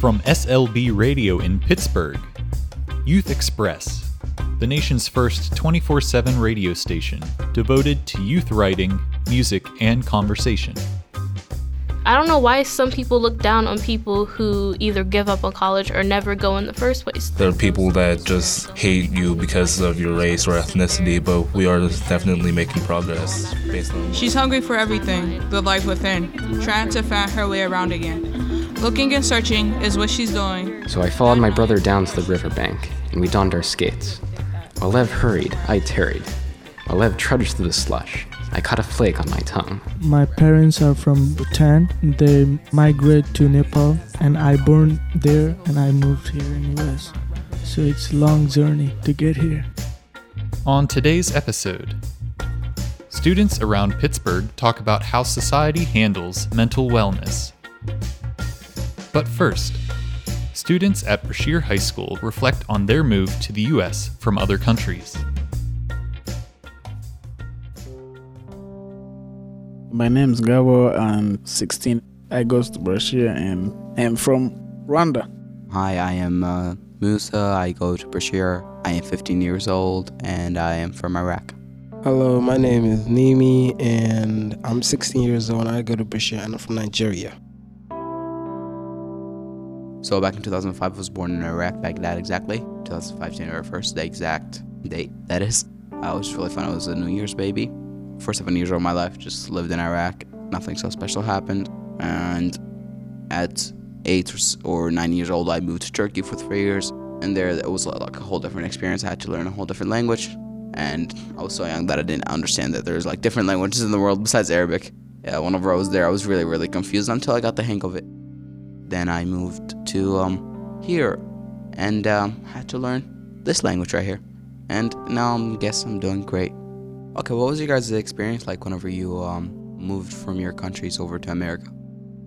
From SLB Radio in Pittsburgh, Youth Express, the nation's first 24 7 radio station devoted to youth writing, music, and conversation. I don't know why some people look down on people who either give up on college or never go in the first place. There are people that just hate you because of your race or ethnicity, but we are definitely making progress based on. She's hungry for everything, the life within, trying to find her way around again. Looking and searching is what she's doing. So I followed my brother down to the riverbank, and we donned our skates. While Lev hurried, I tarried. While Lev trudged through the slush, I caught a flake on my tongue. My parents are from Bhutan. They migrate to Nepal, and I born there, and I moved here in US. So it's a long journey to get here. On today's episode, students around Pittsburgh talk about how society handles mental wellness. But first, students at Brashear High School reflect on their move to the US from other countries. My name is Gabo. I'm 16. I go to Brashear and I'm from Rwanda. Hi, I am uh, Musa. I go to Brashear. I am 15 years old and I am from Iraq. Hello, my name is Nimi and I'm 16 years old and I go to Brashear and I'm from Nigeria. So back in 2005, I was born in Iraq, Baghdad exactly. 2005, January 1st, the exact date that is. I was really fun. I was a New Year's baby. First seven years of my life, just lived in Iraq. Nothing so special happened. And at eight or nine years old, I moved to Turkey for three years. And there, it was uh, like a whole different experience. I had to learn a whole different language. And I was so young that I didn't understand that there's like different languages in the world besides Arabic. Yeah, whenever I was there, I was really, really confused until I got the hang of it. Then I moved to um, here and um, had to learn this language right here. And now I guess I'm doing great. Okay, what was your guys' experience like whenever you um, moved from your countries over to America?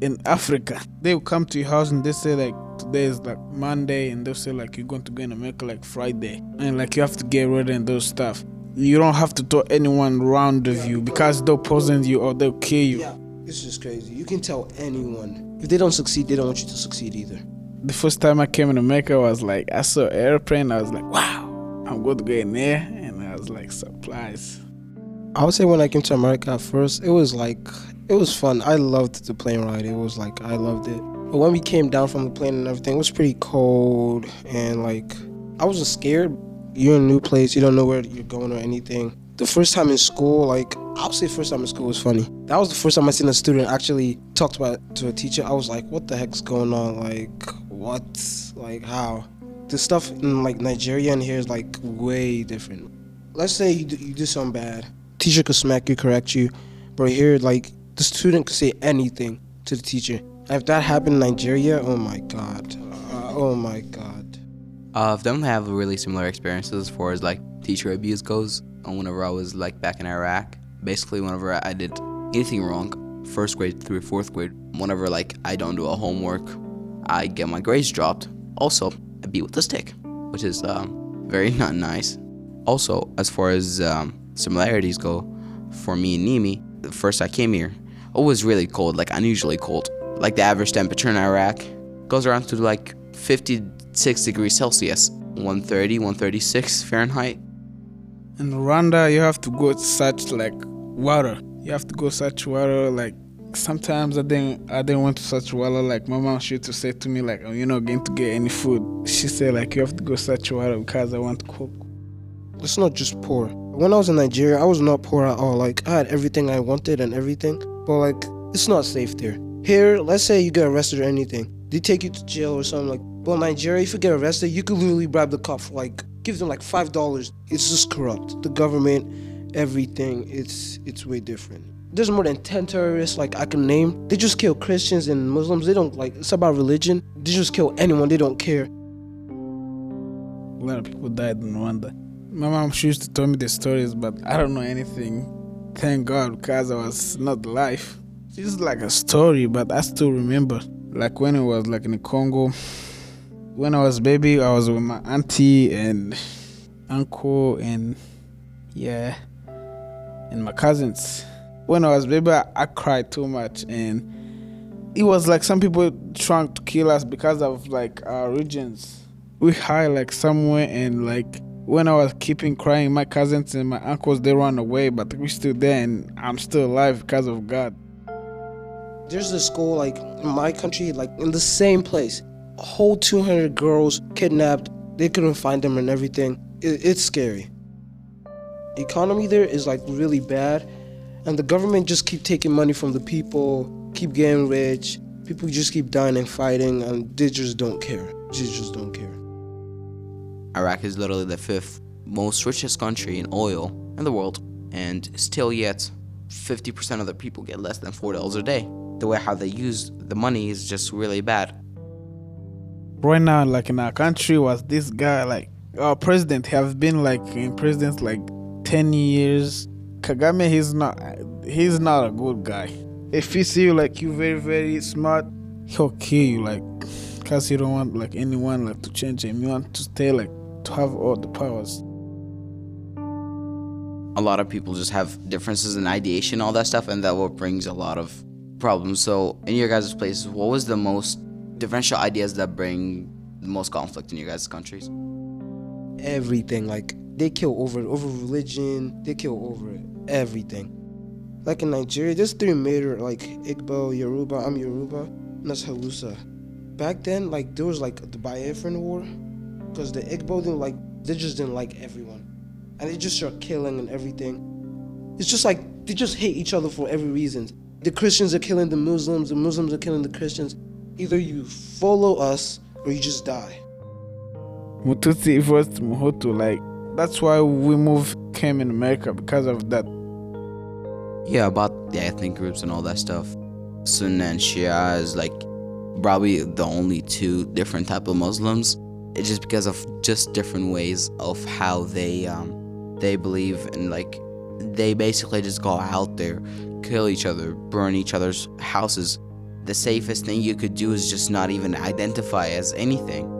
In Africa, they will come to your house and they say like today is like Monday, and they'll say like you're going to go in America like Friday, and like you have to get ready and those stuff. You don't have to tell anyone around of you because they'll poison you or they'll kill you. Yeah, it's just crazy. You can tell anyone. If they don't succeed, they don't want you to succeed either. The first time I came in America, was like, I saw airplane. I was like, wow, I'm going to go in there, and I was like surprised. I would say when I came to America at first, it was like it was fun. I loved the plane ride. It was like I loved it. But when we came down from the plane and everything, it was pretty cold and like I wasn't scared. You're in a new place, you don't know where you're going or anything. The first time in school, like I'll say first time in school was funny. That was the first time I seen a student actually talk about to a teacher. I was like, what the heck's going on? Like what? Like how? The stuff in like Nigeria and here is like way different. Let's say you do, you do something bad teacher could smack you, correct you. But here, like, the student could say anything to the teacher. If that happened in Nigeria, oh my god. Uh, oh my god. Uh, them have really similar experiences as far as like teacher abuse goes. Whenever I was like back in Iraq, basically whenever I did anything wrong, first grade through fourth grade, whenever like I don't do a homework, I get my grades dropped. Also, I beat with a stick, which is um, very not nice. Also, as far as um, similarities go, for me and Nimi, the first I came here, it was really cold, like unusually cold. Like the average temperature in Iraq goes around to like 56 degrees Celsius, 130, 136 Fahrenheit. In Rwanda, you have to go such like water. You have to go such water like sometimes I didn't I didn't want to search water. Like my mom she used to say to me like, oh, you're not going to get any food. She said like you have to go search water because I want to cook. It's not just poor. When I was in Nigeria, I was not poor at all. Like I had everything I wanted and everything, but like it's not safe there. Here, let's say you get arrested or anything, they take you to jail or something like. Well, Nigeria, if you get arrested, you could literally bribe the cop like give them like five dollars. It's just corrupt. The government, everything. It's it's way different. There's more than ten terrorists like I can name. They just kill Christians and Muslims. They don't like. It's about religion. They just kill anyone. They don't care. A lot of people died in Rwanda. My mom she used to tell me the stories, but I don't know anything. Thank God, because I was not alive. It's like a story, but I still remember. Like when it was like in the Congo. When I was baby, I was with my auntie and uncle and yeah, and my cousins. When I was baby, I, I cried too much, and it was like some people trying to kill us because of like our regions. We hide like somewhere and like when I was keeping crying, my cousins and my uncles they run away, but we still there and I'm still alive because of God. There's a school like in my country, like in the same place. A whole 200 girls kidnapped. They couldn't find them and everything. It, it's scary. Economy there is like really bad, and the government just keep taking money from the people, keep getting rich. People just keep dying and fighting, and they just don't care. They just don't care. Iraq is literally the fifth most richest country in oil in the world, and still yet 50% of the people get less than $4 a day. The way how they use the money is just really bad. Right now, like in our country, was this guy like our president have been like in presidents like 10 years. Kagame, he's not he's not a good guy. If he see you like you very very smart, he'll kill you like because he don't want like anyone like to change him. You want to stay like to have all the powers. A lot of people just have differences in ideation, all that stuff, and that what brings a lot of problems. So, in your guys' places, what was the most differential ideas that bring the most conflict in your guys' countries? Everything like they kill over over religion. They kill over everything. Like in Nigeria, there's three major like Igbo, Yoruba. I'm Yoruba. And that's Hausa. Back then, like there was like the Biafran War, because the Igbo didn't like they just didn't like everyone, and they just start killing and everything. It's just like they just hate each other for every reason. The Christians are killing the Muslims. The Muslims are killing the Christians. Either you follow us or you just die. Mututsi versus Muhutu, like that's why we moved came in America because of that. Yeah, about the ethnic groups and all that stuff. Sunni and Shia is like probably the only two different type of Muslims. It's just because of just different ways of how they um they believe and like they basically just go out there, kill each other, burn each other's houses. The safest thing you could do is just not even identify as anything.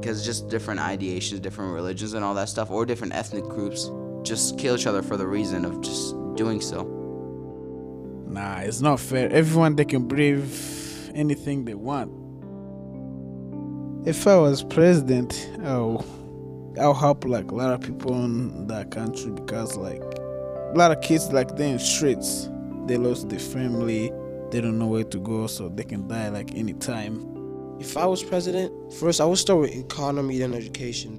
Because just different ideations, different religions, and all that stuff, or different ethnic groups just kill each other for the reason of just doing so. Nah, it's not fair. Everyone they can breathe anything they want. If I was president, oh, I'll help like a lot of people in that country because like a lot of kids like they're in streets. They lost their family. They don't know where to go, so they can die like anytime. If I was president, first I would start with economy then education.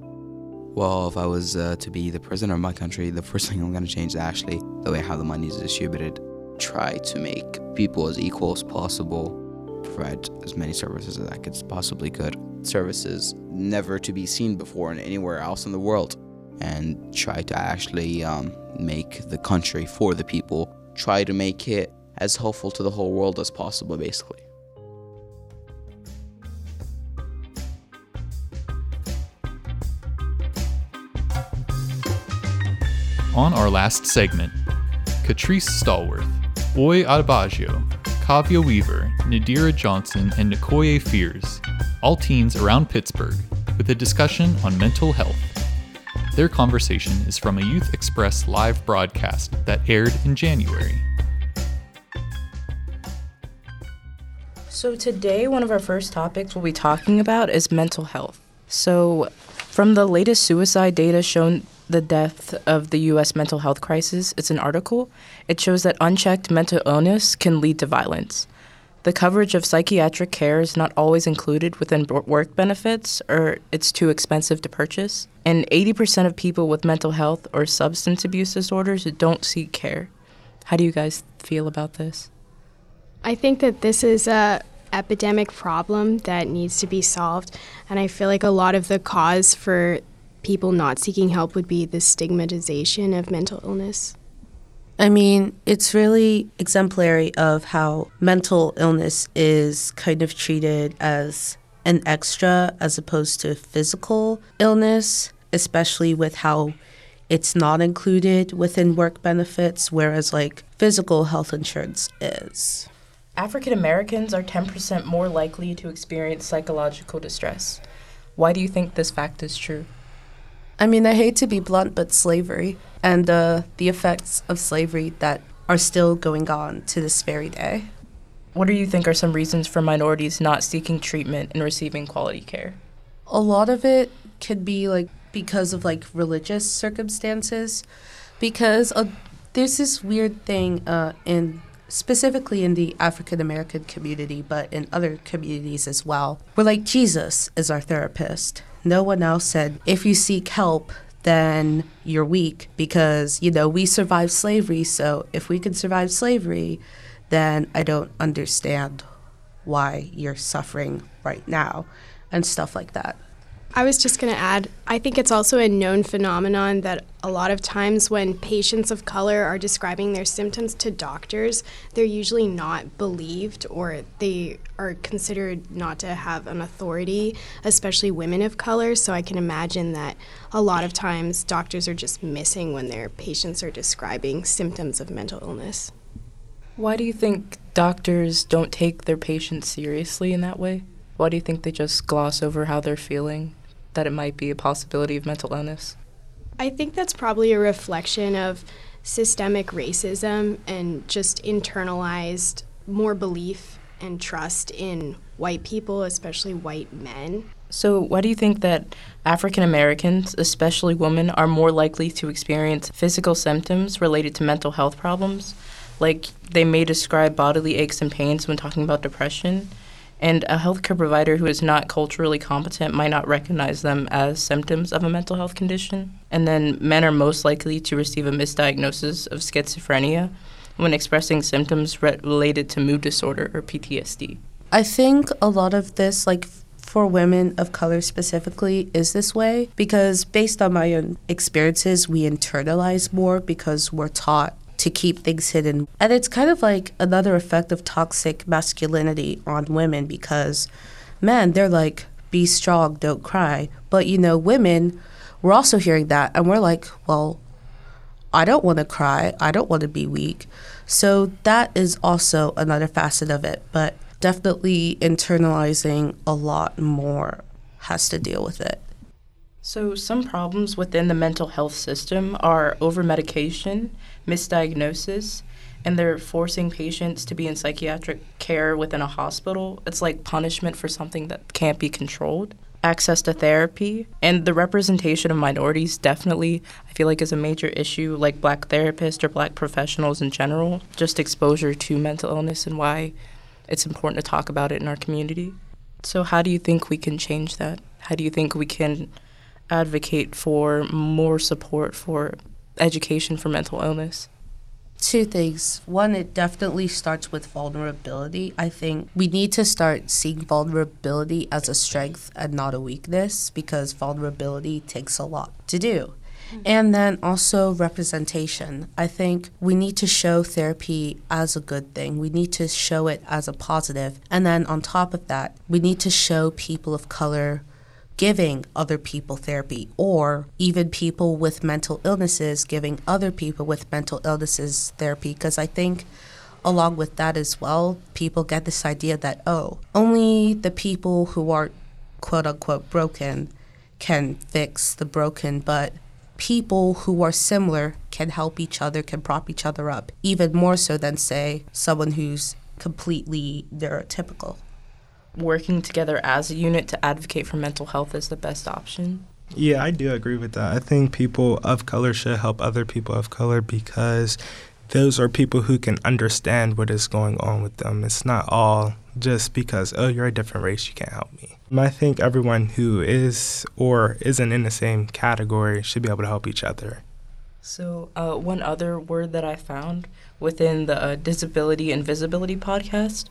Well, if I was uh, to be the president of my country, the first thing I'm going to change is actually the way how the money is distributed. Try to make people as equal as possible, provide as many services as I could possibly could. Services never to be seen before in anywhere else in the world. And try to actually um, make the country for the people. Try to make it as helpful to the whole world as possible, basically. On our last segment, Catrice Stallworth, Oi Adebaggio, Kavia Weaver, Nadira Johnson, and Nikoye Fears, all teens around Pittsburgh, with a discussion on mental health. Their conversation is from a Youth Express live broadcast that aired in January. So, today, one of our first topics we'll be talking about is mental health. So, from the latest suicide data shown the death of the U.S. mental health crisis, it's an article. It shows that unchecked mental illness can lead to violence. The coverage of psychiatric care is not always included within work benefits, or it's too expensive to purchase. And 80% of people with mental health or substance abuse disorders don't seek care. How do you guys feel about this? I think that this is a epidemic problem that needs to be solved, and I feel like a lot of the cause for people not seeking help would be the stigmatization of mental illness. I mean, it's really exemplary of how mental illness is kind of treated as an extra as opposed to physical illness, especially with how it's not included within work benefits, whereas like physical health insurance is. African Americans are 10% more likely to experience psychological distress. Why do you think this fact is true? I mean, I hate to be blunt, but slavery and uh, the effects of slavery that are still going on to this very day. What do you think are some reasons for minorities not seeking treatment and receiving quality care? A lot of it could be like because of like religious circumstances, because uh, there's this weird thing uh, in specifically in the African American community, but in other communities as well. We're like Jesus is our therapist. No one else said if you seek help, then you're weak because you know we survived slavery. So if we can survive slavery, then I don't understand why you're suffering right now and stuff like that. I was just going to add, I think it's also a known phenomenon that a lot of times when patients of color are describing their symptoms to doctors, they're usually not believed or they are considered not to have an authority, especially women of color. So I can imagine that a lot of times doctors are just missing when their patients are describing symptoms of mental illness. Why do you think doctors don't take their patients seriously in that way? Why do you think they just gloss over how they're feeling, that it might be a possibility of mental illness? I think that's probably a reflection of systemic racism and just internalized more belief and trust in white people, especially white men. So, why do you think that African Americans, especially women, are more likely to experience physical symptoms related to mental health problems like they may describe bodily aches and pains when talking about depression, and a healthcare provider who is not culturally competent might not recognize them as symptoms of a mental health condition. And then men are most likely to receive a misdiagnosis of schizophrenia when expressing symptoms re- related to mood disorder or PTSD. I think a lot of this, like for women of color specifically, is this way because based on my own experiences, we internalize more because we're taught to keep things hidden. And it's kind of like another effect of toxic masculinity on women because men, they're like, be strong, don't cry. But you know, women, we're also hearing that and we're like, well, I don't want to cry. I don't want to be weak. So that is also another facet of it. But definitely internalizing a lot more has to deal with it. So, some problems within the mental health system are over medication misdiagnosis and they're forcing patients to be in psychiatric care within a hospital. It's like punishment for something that can't be controlled. Access to therapy and the representation of minorities definitely, I feel like, is a major issue, like black therapists or black professionals in general. Just exposure to mental illness and why it's important to talk about it in our community. So, how do you think we can change that? How do you think we can advocate for more support for education for mental illness? Two things. One, it definitely starts with vulnerability. I think we need to start seeing vulnerability as a strength and not a weakness because vulnerability takes a lot to do. Mm-hmm. And then also representation. I think we need to show therapy as a good thing. We need to show it as a positive. And then on top of that, we need to show people of color giving other people therapy, or even people with mental illnesses giving other people with mental illnesses therapy. Because I think, along with that as well, people get this idea that, oh, only the people who are quote unquote broken can fix the broken, but people who are similar can help each other, can prop each other up, even more so than, say, someone who's completely neurotypical working together as a unit to advocate for mental health is the best option? Yeah, I do agree with that. I think people of color should help other people of color because those are people who can understand what is going on with them. It's not all just because, oh, you're a different race, you can't help me. I think everyone who is or isn't in the same category should be able to help each other. So, uh, one other word that I found within the uh, Disability and Visibility podcast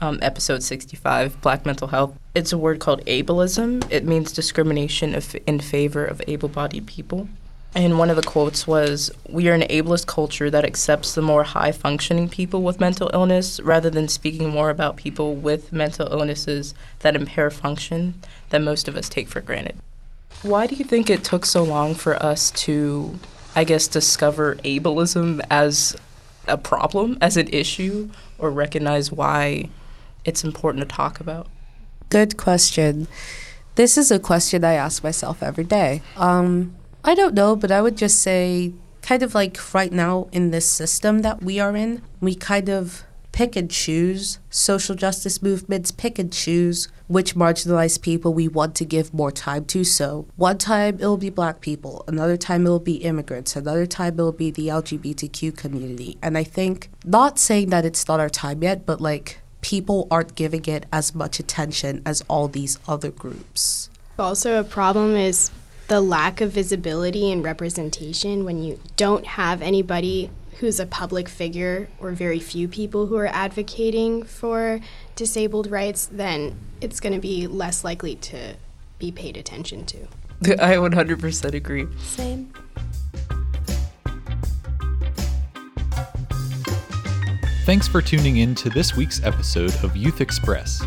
um, episode 65, Black Mental Health. It's a word called ableism. It means discrimination of, in favor of able bodied people. And one of the quotes was We are an ableist culture that accepts the more high functioning people with mental illness rather than speaking more about people with mental illnesses that impair function that most of us take for granted. Why do you think it took so long for us to, I guess, discover ableism as a problem, as an issue, or recognize why it's important to talk about? Good question. This is a question I ask myself every day. Um, I don't know, but I would just say, kind of like right now in this system that we are in, we kind of pick and choose. Social justice movements pick and choose which marginalized people we want to give more time to. So, one time it'll be black people, another time it'll be immigrants, another time it'll be the LGBTQ community. And I think, not saying that it's not our time yet, but like people aren't giving it as much attention as all these other groups. Also, a problem is the lack of visibility and representation when you don't have anybody who's a public figure or very few people who are advocating for disabled rights, then it's going to be less likely to be paid attention to. I 100% agree. Same. Thanks for tuning in to this week's episode of Youth Express.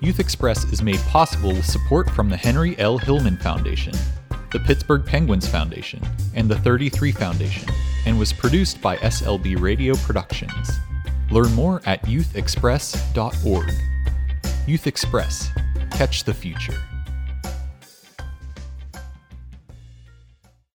Youth Express is made possible with support from the Henry L. Hillman Foundation, the Pittsburgh Penguins Foundation, and the 33 Foundation, and was produced by SLB Radio Productions. Learn more at youthexpress.org. Youth Express. Catch the future.